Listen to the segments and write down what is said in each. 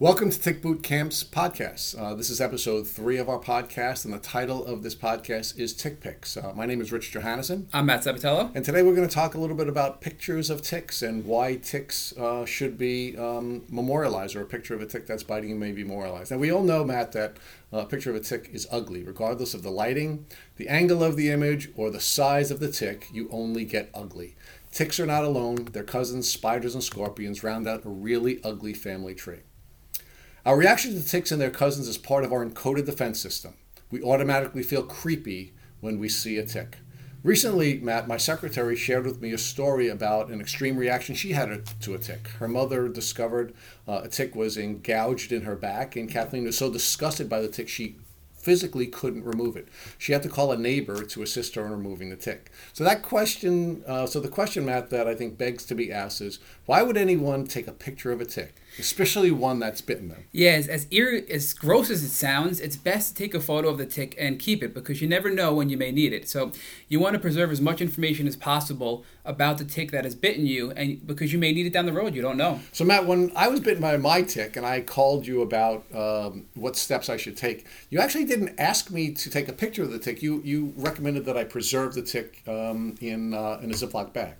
Welcome to Tick Boot Camp's podcast. Uh, this is episode three of our podcast, and the title of this podcast is Tick Pics. Uh, my name is Rich Johannesson, I'm Matt Sabatello. and today we're going to talk a little bit about pictures of ticks and why ticks uh, should be um, memorialized, or a picture of a tick that's biting you may be memorialized. Now, we all know, Matt, that uh, a picture of a tick is ugly, regardless of the lighting, the angle of the image, or the size of the tick, you only get ugly. Ticks are not alone, their cousins, spiders and scorpions, round out a really ugly family tree. Our reaction to ticks and their cousins is part of our encoded defense system. We automatically feel creepy when we see a tick. Recently, Matt, my secretary shared with me a story about an extreme reaction she had to a tick. Her mother discovered uh, a tick was engouged in her back, and Kathleen was so disgusted by the tick she physically couldn't remove it. She had to call a neighbor to assist her in removing the tick. So that question, uh, so the question, Matt, that I think begs to be asked is, why would anyone take a picture of a tick, especially one that's bitten them? Yeah, as as, ear, as gross as it sounds, it's best to take a photo of the tick and keep it because you never know when you may need it. So you want to preserve as much information as possible about the tick that has bitten you, and because you may need it down the road, you don't know. So Matt, when I was bitten by my tick and I called you about um, what steps I should take, you actually didn't ask me to take a picture of the tick. You you recommended that I preserve the tick um, in uh, in a Ziploc bag.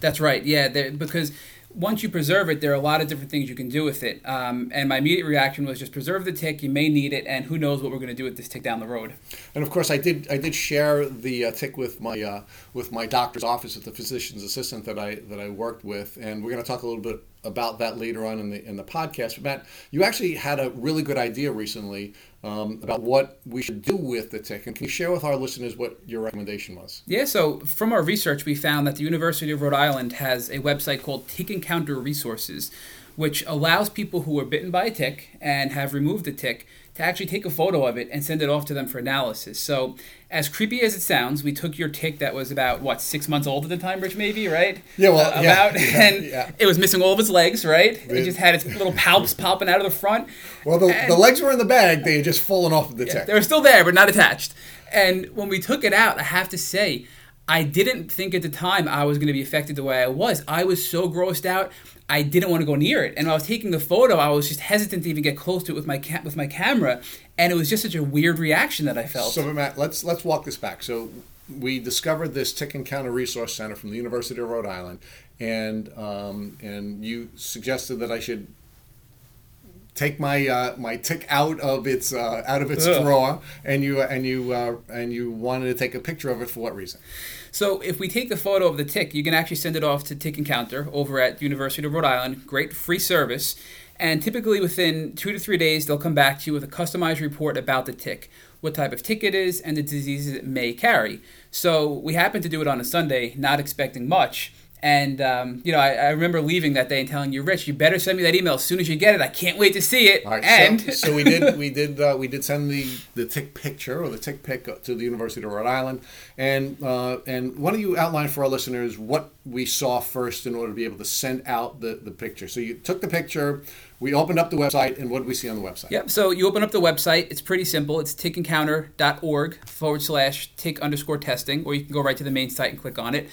That's right. Yeah, because once you preserve it, there are a lot of different things you can do with it. Um, and my immediate reaction was just preserve the tick. You may need it, and who knows what we're going to do with this tick down the road. And of course, I did I did share the uh, tick with my uh, with my doctor's office with the physician's assistant that I that I worked with, and we're going to talk a little bit about that later on in the in the podcast. But Matt, you actually had a really good idea recently um, about what we should do with the tick, and can you share with our listeners what your recommendation was? Yeah, so from our research, we found that the University of Rhode Island has a website called Tick Encounter Resources, which allows people who were bitten by a tick and have removed the tick to actually take a photo of it and send it off to them for analysis. So, as creepy as it sounds, we took your tick that was about what six months old at the time, Rich, maybe, right? Yeah, well, Uh, about, yeah, and yeah. it was missing all of its legs, right? It- It just had its little palps popping out of the front. Well, the, the legs were in the bag; they had just fallen off of the tick. They were still there, but not attached. And when we took it out, I have to say, I didn't think at the time I was going to be affected the way I was. I was so grossed out, I didn't want to go near it. And when I was taking the photo, I was just hesitant to even get close to it with my ca- with my camera. And it was just such a weird reaction that I felt. So, Matt, let's let's walk this back. So, we discovered this Tick Encounter Resource Center from the University of Rhode Island, and um, and you suggested that I should take my uh, my tick out of its uh, out of its Ugh. drawer, and you and you uh, and you wanted to take a picture of it for what reason? So if we take the photo of the tick, you can actually send it off to Tick Encounter over at University of Rhode Island. Great free service. And typically within two to three days, they'll come back to you with a customized report about the tick, what type of tick it is, and the diseases it may carry. So we happened to do it on a Sunday, not expecting much. And um, you know, I, I remember leaving that day and telling you, Rich, you better send me that email as soon as you get it. I can't wait to see it. Right, and so, so we did we did uh, we did send the the tick picture or the tick pic to the University of Rhode Island, and uh, and why don't you outline for our listeners what we saw first in order to be able to send out the the picture? So you took the picture, we opened up the website, and what did we see on the website? Yep. So you open up the website. It's pretty simple. It's tickencounter.org forward slash tick underscore testing, or you can go right to the main site and click on it.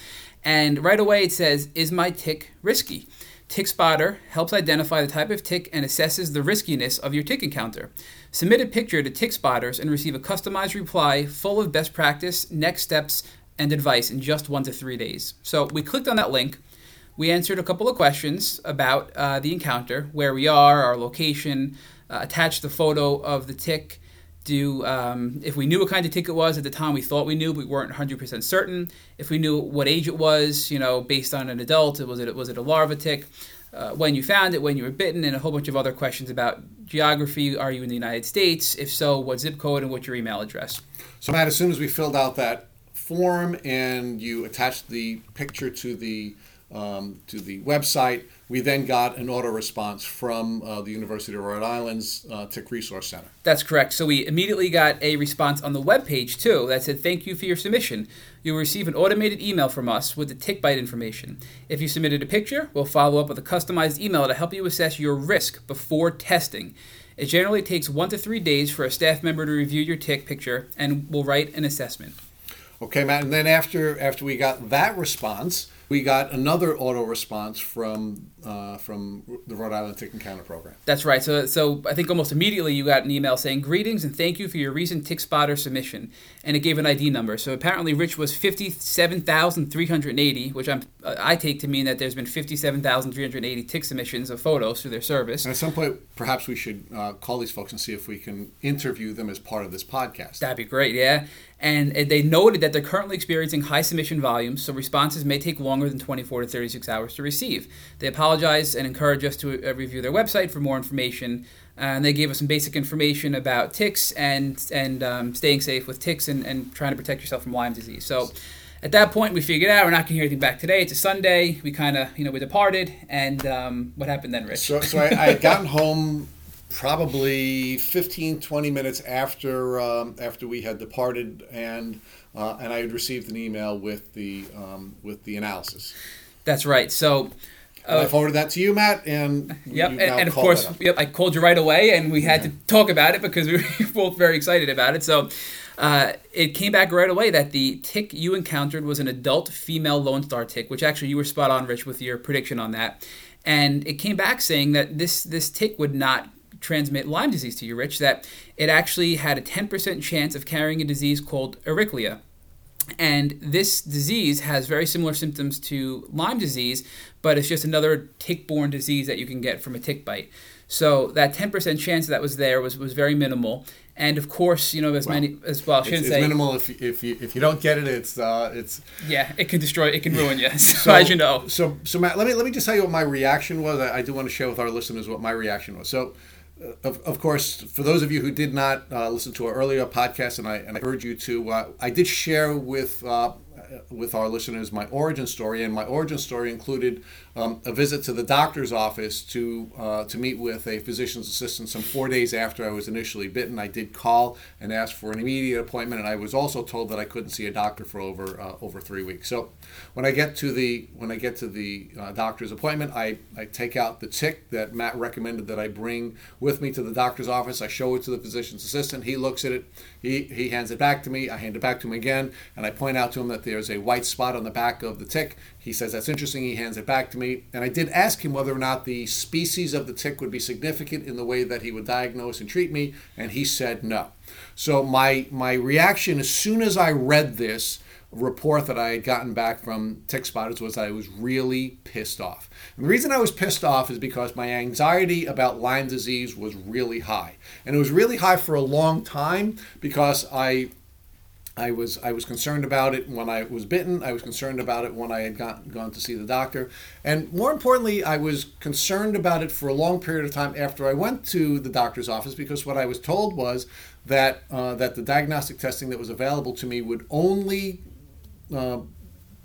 And right away it says, Is my tick risky? Tick Spotter helps identify the type of tick and assesses the riskiness of your tick encounter. Submit a picture to Tick Spotters and receive a customized reply full of best practice, next steps, and advice in just one to three days. So we clicked on that link. We answered a couple of questions about uh, the encounter, where we are, our location, uh, attached the photo of the tick. Do um, if we knew what kind of tick it was at the time, we thought we knew, but we weren't 100% certain. If we knew what age it was, you know, based on an adult, was it was it a larva tick? Uh, when you found it, when you were bitten, and a whole bunch of other questions about geography. Are you in the United States? If so, what zip code and what's your email address? So Matt, as soon as we filled out that form and you attached the picture to the um, to the website, we then got an auto response from uh, the University of Rhode Island's uh, Tick Resource Center. That's correct. So we immediately got a response on the webpage too that said, Thank you for your submission. You'll receive an automated email from us with the tick bite information. If you submitted a picture, we'll follow up with a customized email to help you assess your risk before testing. It generally takes one to three days for a staff member to review your tick picture and will write an assessment. Okay, Matt. And then after after we got that response, we got another auto response from uh, from the Rhode Island Tick Encounter program. That's right. So, so I think almost immediately you got an email saying greetings and thank you for your recent tick spotter submission, and it gave an ID number. So apparently Rich was fifty-seven thousand three hundred eighty, which I'm I take to mean that there's been fifty-seven thousand three hundred eighty tick submissions of photos through their service. And at some point, perhaps we should uh, call these folks and see if we can interview them as part of this podcast. That'd be great. Yeah. And they noted that they're currently experiencing high submission volumes, so responses may take longer than 24 to 36 hours to receive. They apologize and encourage us to uh, review their website for more information. And they gave us some basic information about ticks and and um, staying safe with ticks and, and trying to protect yourself from Lyme disease. So at that point, we figured out we're not going to hear anything back today. It's a Sunday. We kind of, you know, we departed. And um, what happened then, Rich? So, so I, I had gotten home probably 15, 20 minutes after um, after we had departed, and uh, and I had received an email with the um, with the analysis. That's right. So. Uh, I forwarded that to you, Matt, and yep, and, and, of course, yep, I called you right away, and we had yeah. to talk about it because we were both very excited about it. So, uh, it came back right away that the tick you encountered was an adult female Lone Star tick, which actually you were spot on, Rich, with your prediction on that. And it came back saying that this this tick would not transmit Lyme disease to you, Rich, that it actually had a 10% chance of carrying a disease called Ehrlichia. And this disease has very similar symptoms to Lyme disease, but it's just another tick borne disease that you can get from a tick bite. So that 10% chance that was there was, was very minimal. And of course, you know, as well, many as well, I shouldn't it's, say minimal. If, if you if you don't get it, it's uh, it's yeah, it can destroy, it can ruin you. so, as you know. So so Matt, let me let me just tell you what my reaction was. I, I do want to share with our listeners what my reaction was. So of, of course, for those of you who did not uh, listen to our earlier podcast, and I, and I urge you to, uh, I did share with uh, with our listeners my origin story, and my origin story included um, a visit to the doctor's office to uh, to meet with a physician's assistant. Some four days after I was initially bitten, I did call and ask for an immediate appointment, and I was also told that I couldn't see a doctor for over uh, over three weeks. So when I get to the when I get to the uh, doctor's appointment, I, I take out the tick that Matt recommended that I bring with me to the doctor's office. I show it to the physician's assistant. He looks at it. He he hands it back to me. I hand it back to him again, and I point out to him that there's a white spot on the back of the tick. He says that's interesting. He hands it back to me. And I did ask him whether or not the species of the tick would be significant in the way that he would diagnose and treat me, and he said no. So my my reaction as soon as I read this report that I had gotten back from tick spotters was I was really pissed off. And the reason I was pissed off is because my anxiety about Lyme disease was really high. And it was really high for a long time because I I was I was concerned about it when I was bitten. I was concerned about it when I had got, gone to see the doctor, and more importantly, I was concerned about it for a long period of time after I went to the doctor's office because what I was told was that uh, that the diagnostic testing that was available to me would only uh,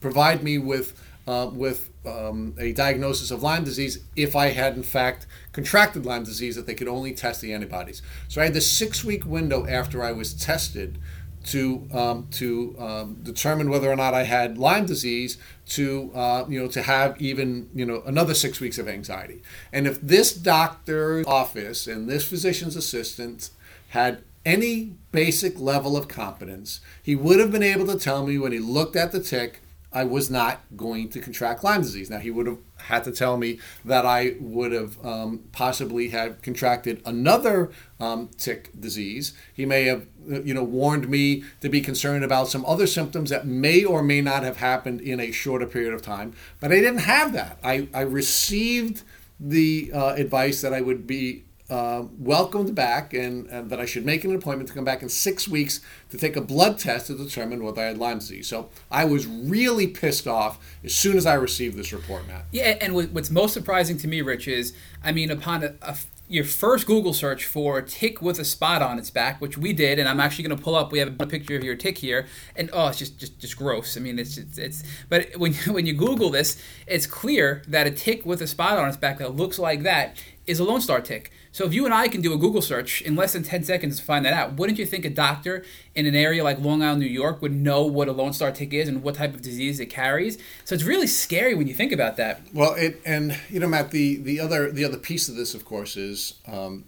provide me with uh, with um, a diagnosis of Lyme disease if I had in fact contracted Lyme disease that they could only test the antibodies. So I had this six week window after I was tested to um, to um, determine whether or not I had Lyme disease to uh, you know to have even you know another six weeks of anxiety. And if this doctor's office and this physician's assistant had any basic level of competence, he would have been able to tell me when he looked at the tick I was not going to contract Lyme disease. Now, he would have had to tell me that I would have um, possibly have contracted another um, tick disease. He may have, you know, warned me to be concerned about some other symptoms that may or may not have happened in a shorter period of time. But I didn't have that. I, I received the uh, advice that I would be uh, welcomed back and, and, that I should make an appointment to come back in six weeks to take a blood test to determine whether I had Lyme disease. So I was really pissed off as soon as I received this report, Matt. Yeah, and what's most surprising to me, Rich, is I mean, upon a, a your first Google search for a tick with a spot on its back, which we did, and I'm actually going to pull up. We have a picture of your tick here, and oh, it's just just, just gross. I mean, it's it's, it's but when when you Google this, it's clear that a tick with a spot on its back that looks like that is a Lone Star tick. So if you and I can do a Google search in less than 10 seconds to find that out, wouldn't you think a doctor in an area like Long Island, New York would know what a Lone Star tick is and what type of disease it carries? So it's really scary when you think about that. Well, it and you know, Matt, the the other the other piece of this, of course, is um,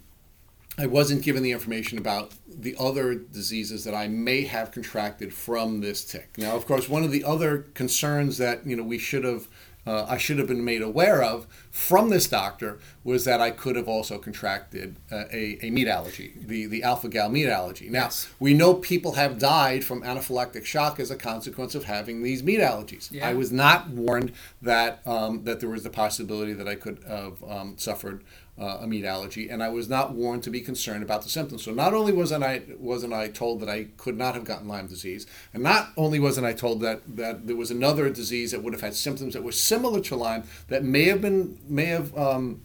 I wasn't given the information about the other diseases that I may have contracted from this tick. Now, of course, one of the other concerns that you know we should have uh, I should have been made aware of from this doctor was that I could have also contracted uh, a, a meat allergy, the, the alpha gal meat allergy. Now, Yes. we know people have died from anaphylactic shock as a consequence of having these meat allergies. Yeah. I was not warned that, um, that there was the possibility that I could have um, suffered uh, a meat allergy, and I was not warned to be concerned about the symptoms. So not only wasn't I wasn't I told that I could not have gotten Lyme disease, and not only wasn't I told that that there was another disease that would have had symptoms that were similar to Lyme that may have been may have um,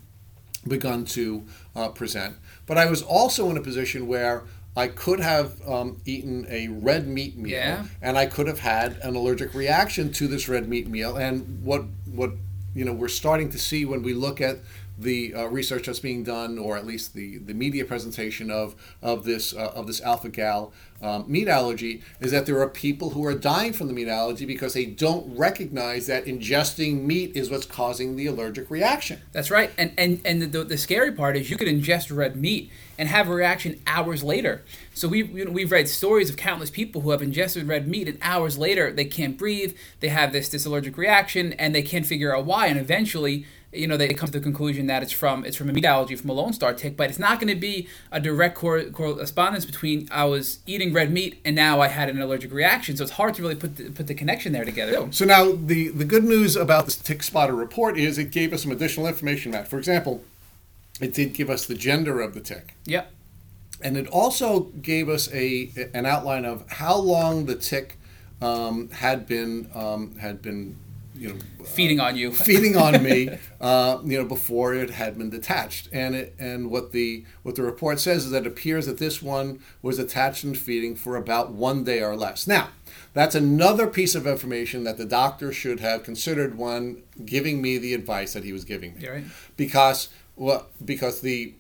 begun to uh, present, but I was also in a position where. I could have um, eaten a red meat meal, Yeah. and I could have had an allergic reaction to this red meat meal. And what what you know we're starting to see when we look at the uh, research that's being done, or at least the, the media presentation of of this uh, of this alpha gal um, meat allergy, is that there are people who are dying from the meat allergy because they don't recognize that ingesting meat is what's causing the allergic reaction. That's right. And and and the, the scary part is you could ingest red meat and have a reaction hours later. So we you know, we've read stories of countless people who have ingested red meat and hours later they can't breathe, they have this this allergic reaction and they can't figure out why and eventually you know they come to the conclusion that it's from it's from a meat allergy from a lone star tick but it's not going to be a direct cor- correspondence between i was eating red meat and now i had an allergic reaction so it's hard to really put the, put the connection there together So now the, the good news about this tick spotter report is it gave us some additional information, Matt. For example, it did give us the gender of the tick. yep And it also gave us a an outline of how long the tick um, had been um, had been you know feeding on you feeding on me, uh, you know, before it had been detached. And it, and what the what the report says is that it appears that this one was attached and feeding for about one day or less. Now, that's another piece of information that the doctor should have considered when giving me the advice that he was giving me, right. because well, because the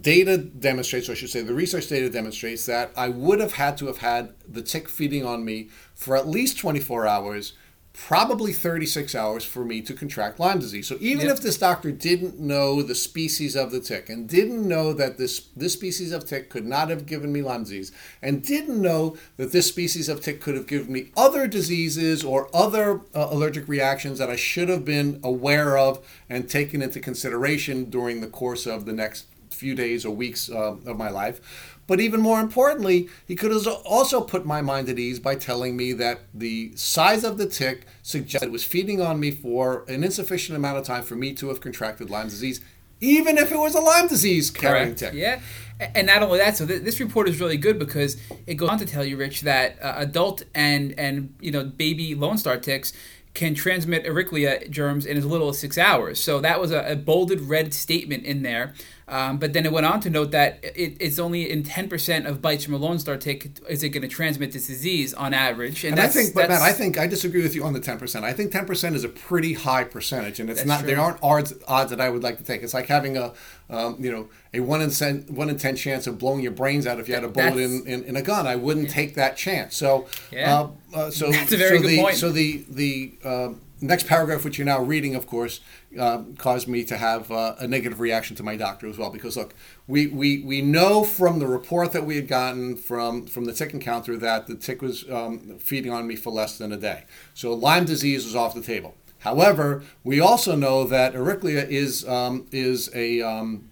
data demonstrates, or I should say, the research data demonstrates that I would have had to have had the tick feeding on me for at least 24 hours, probably 36 hours for me to contract Lyme disease. So even Yep. if this doctor didn't know the species of the tick and didn't know that this this species of tick could not have given me Lyme disease and didn't know that this species of tick could have given me other diseases or other uh, allergic reactions that I should have been aware of and taken into consideration during the course of the next few days or weeks uh, of my life. But even more importantly, he could have also put my mind at ease by telling me that the size of the tick suggested it was feeding on me for an insufficient amount of time for me to have contracted Lyme disease, even if it was a Lyme disease carrying tick. Yeah, and not only that, so th- this report is really good because it goes on to tell you, Rich, that uh, adult and and you know baby Lone Star ticks can transmit Ehrlichia germs in as little as six hours. So that was a, a bolded red statement in there. Um, but then it went on to note that it, it's only in 10% of bites from a Lone Star tick is it going to transmit this disease on average. And I that's- think, but Matt, I think I disagree with you on the ten percent. I think ten percent is a pretty high percentage, and it's not. true. There aren't odds odds that I would like to take. It's like having a, um, you know, a one in ten, one in ten chance of blowing your brains out if you had a bullet in, in, in a gun. I wouldn't take that chance. So, Yeah. uh, uh, so That's a very so good the, point. So the the uh, next paragraph, which you're now reading, of course, uh, caused me to have uh, a negative reaction to my doctor as well. Because look, we, we, we know from the report that we had gotten from from the tick encounter that the tick was um, feeding on me for less than a day. So Lyme disease was off the table. However, we also know that Ehrlichia is um, is a um,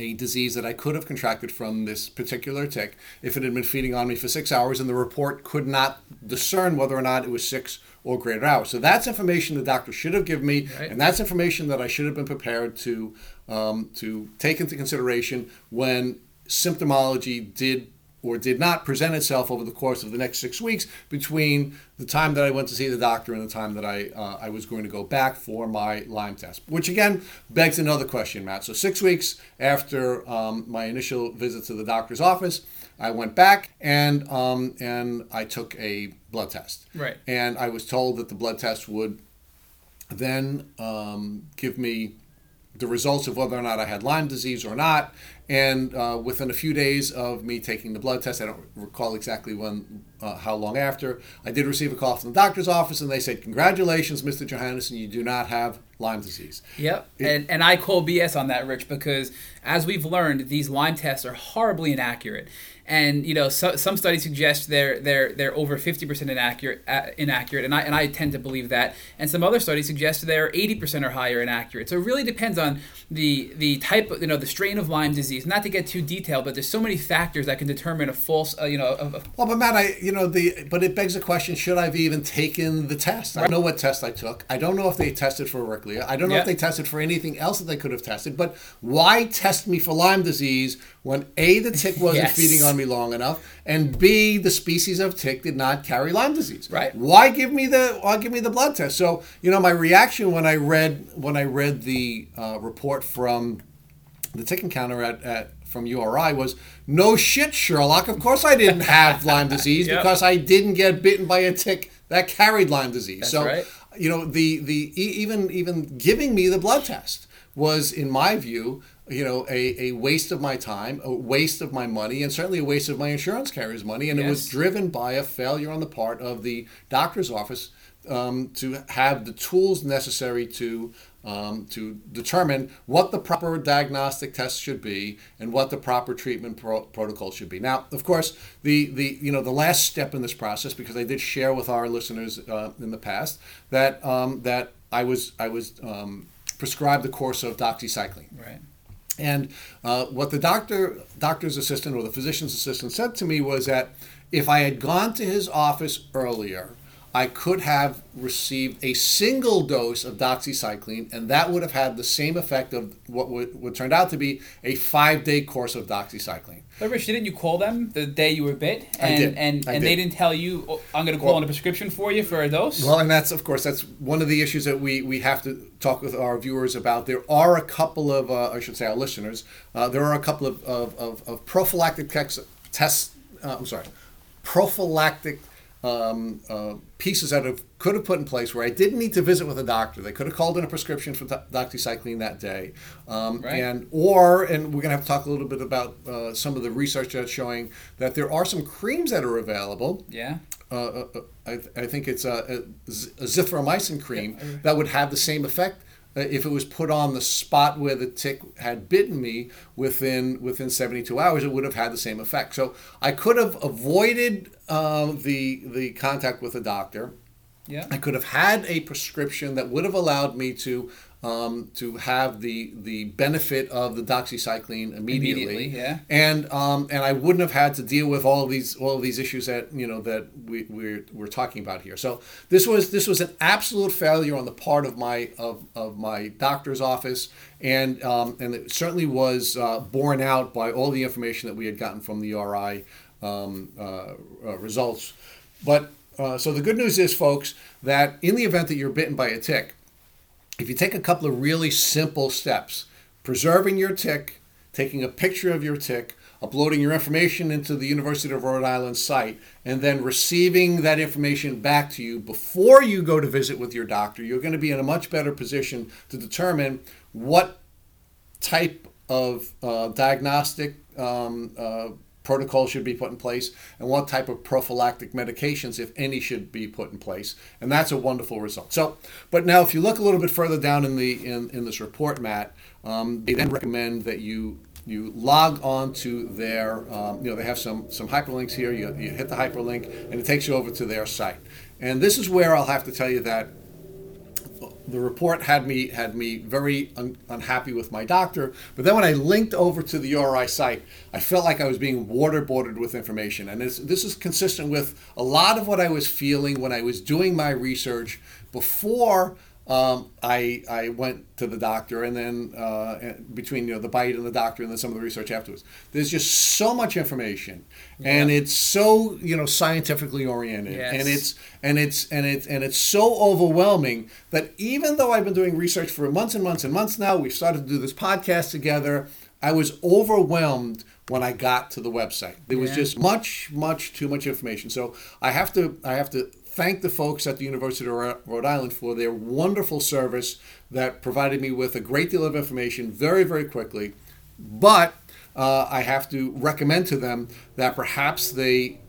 a disease that I could have contracted from this particular tick if it had been feeding on me for six hours, and the report could not discern whether or not it was six or greater hours. So that's information the doctor should have given me, Right. and that's information that I should have been prepared to um, to take into consideration when symptomology did or did not present itself over the course of the next six weeks between the time that I went to see the doctor and the time that I uh, I was going to go back for my Lyme test. Which again begs another question, Matt. So six weeks after um, my initial visit to the doctor's office, I went back and um, and I took a blood test. Right. And I was told that the blood test would then um, give me the results of whether or not I had Lyme disease or not. And uh, within a few days of me taking the blood test, I don't recall exactly when, uh, how long after, I did receive a call from the doctor's office, and they said, "Congratulations, Mr. Johannesson, you do not have Lyme disease." Yep, it, and and I call BS on that, Rich, because as we've learned, these Lyme tests are horribly inaccurate and you know so, some studies suggest they're they're they're over 50% inaccurate uh, inaccurate and I and I tend to believe that. And some other studies suggest they're 80% or higher inaccurate. So it really depends on the the type of you know the strain of Lyme disease. Not to get too detailed but there's so many factors that can determine a false uh, you know a, a well but Matt I you know the but it begs the question should I have even taken the test? I don't know what test I took. I don't know if they tested for Ehrlichia I don't know if they tested for anything else that they could have tested. But why test me for Lyme disease when A the tick wasn't yes. feeding on me long enough, and B, the species of tick did not carry Lyme disease. Right. Why give me the Why give me the blood test? So you know, my reaction when I read when I read the uh, report from the tick encounter at, at from URI was no shit, Sherlock. Of course, I didn't have Lyme disease yep. because I didn't get bitten by a tick that carried Lyme disease. That's so right. you know, the the even even giving me the blood test was, in my view, you know, a, a waste of my time, a waste of my money, and certainly a waste of my insurance carrier's money. And yes. it was driven by a failure on the part of the doctor's office um, to have the tools necessary to um, to determine what the proper diagnostic test should be and what the proper treatment pro- protocol should be. Now, of course, the, the you know the last step in this process, because I did share with our listeners uh, in the past that um, that I was I was um, prescribed the course of doxycycline. Right. And uh, what the doctor, doctor's assistant or the physician's assistant said to me was that if I had gone to his office earlier, I could have received a single dose of doxycycline, and that would have had the same effect of what would, what turned out to be a five day course of doxycycline. But Rich, didn't you call them the day you were bit? And I did. and, I and did. they didn't tell you oh, I'm going to call Well- on a prescription for you for a dose? Well, and that's of course that's one of the issues that we we have to talk with our viewers about. There are a couple of uh, I should say our listeners. Uh, there are a couple of of, of, of prophylactic tex- tests. Uh, I'm sorry, prophylactic um, uh, pieces that have, could have put in place where I didn't need to visit with a doctor. They could have called in a prescription for do- doxycycline that day, um, Right. and or and we're going to have to talk a little bit about uh, some of the research that's showing that there are some creams that are available yeah. uh, uh, uh, I, I think it's a, a, z- azithromycin cream that would have the same effect if it was put on the spot where the tick had bitten me within within 72 hours it would have had the same effect so i could have avoided um, the the contact with a doctor Yeah. I could have had a prescription that would have allowed me to um, to have the the benefit of the doxycycline immediately, Immediately, yeah. and um, and I wouldn't have had to deal with all of these all of these issues that you know that we we're, we're talking about here. So this was this was an absolute failure on the part of my of, of my doctor's office, and um, and it certainly was uh, borne out by all the information that we had gotten from the RI um, uh, uh, results. But uh, so the good news is, folks, that in the event that you're bitten by a tick, if you take a couple of really simple steps, preserving your tick, taking a picture of your tick, uploading your information into the University of Rhode Island site, and then receiving that information back to you before you go to visit with your doctor, you're going to be in a much better position to determine what type of uh, diagnostic um, uh, protocol should be put in place and what type of prophylactic medications, if any, should be put in place. And that's a wonderful result. So, but now if you look a little bit further down in the in, in this report, Matt, um, they then recommend that you you log on to their um, you know they have some some hyperlinks here you, you hit the hyperlink and it takes you over to their site and this is where i'll have to tell you that the report had me had me very un, unhappy with my doctor. But then when I linked over to the URI site, I felt like I was being waterboarded with information, and this this is consistent with a lot of what I was feeling when I was doing my research before. Um, I I went to the doctor, and then uh, between you know the bite and the doctor, and then some of the research afterwards. There's just so much information, and it's so you know scientifically oriented, Yes. and it's and it's and it's and it's so overwhelming that even though I've been doing research for months and months and months now, we've started to do this podcast together. I was overwhelmed when I got to the website. There was just much, much too much information. So I have to, I have to thank the folks at the University of Rhode Island for their wonderful service that provided me with a great deal of information very, very quickly. But uh, I have to recommend to them that perhaps they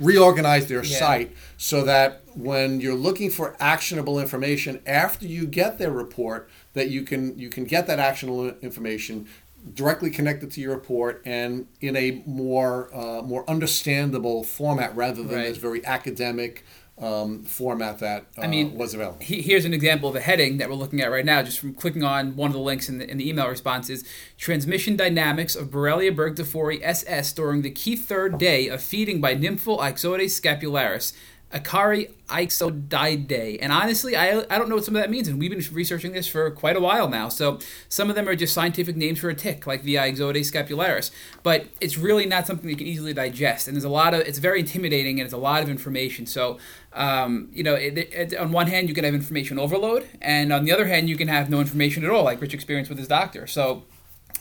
reorganize their Yeah. site so that when you're looking for actionable information after you get their report that you can you can get that actionable information directly connected to your report and in a more uh, more understandable format rather than Right. this very academic um, format that uh, I mean, was available. He- Here's an example of a heading that we're looking at right now, just from clicking on one of the links in the, in the email responses. Transmission dynamics of Borrelia burgdorferi SS during the key third day of feeding by nymphal Ixodes scapularis, Acari ixodidae. And honestly, I, I don't know what some of that means, and we've been researching this for quite a while now. So some of them are just scientific names for a tick, like the Ixodes scapularis. But it's really not something you can easily digest, and there's a lot of, it's very intimidating, and it's a lot of information. So um, you know, it, it, on one hand, you can have information overload, and on the other hand, you can have no information at all, like Rich experienced with his doctor. So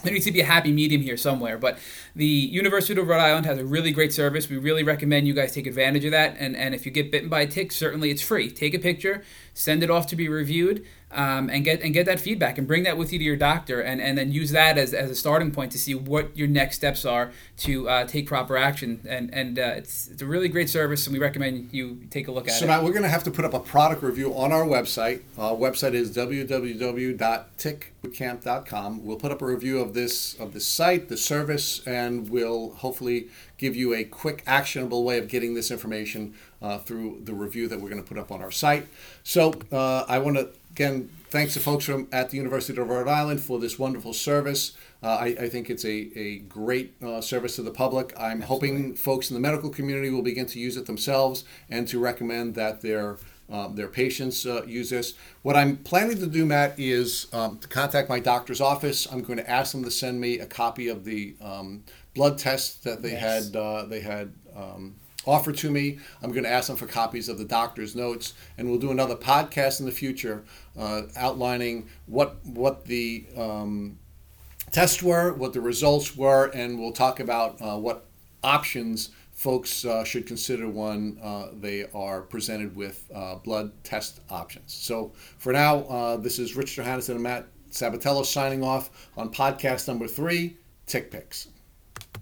there needs to be a happy medium here somewhere. But the University of Rhode Island has a really great service. We really recommend you guys take advantage of that. And, and if you get bitten by a tick, certainly it's free. Take a picture, send it off to be reviewed, um, and get and get that feedback and bring that with you to your doctor, and, and then use that as, as a starting point to see what your next steps are to uh, take proper action. And and uh, it's it's a really great service, and we recommend you take a look at So it. So now we're going to have to put up a product review on our website. Our website is www.tickbootcamp.com. We'll put up a review of this of this site, the service, and we'll hopefully give you a quick, actionable way of getting this information uh, through the review that we're going to put up on our site. So uh, I want to again thanks to folks from at the University of Rhode Island for this wonderful service. Uh, I, I think it's a, a great uh, service to the public. I'm hoping folks in the medical community will begin to use it themselves and to recommend that their um, their patients uh, use this. What I'm planning to do, Matt, is um, to contact my doctor's office. I'm going to ask them to send me a copy of the um, blood test that they Yes. had uh, they had um, offered to me. I'm going to ask them for copies of the doctor's notes, and we'll do another podcast in the future uh, outlining what what the um, tests were, what the results were, and we'll talk about uh, what options folks uh, should consider when uh, they are presented with uh, blood test options. So for now, uh, this is Rich Johannesson and Matt Sabatello signing off on podcast number three, Tick Pics.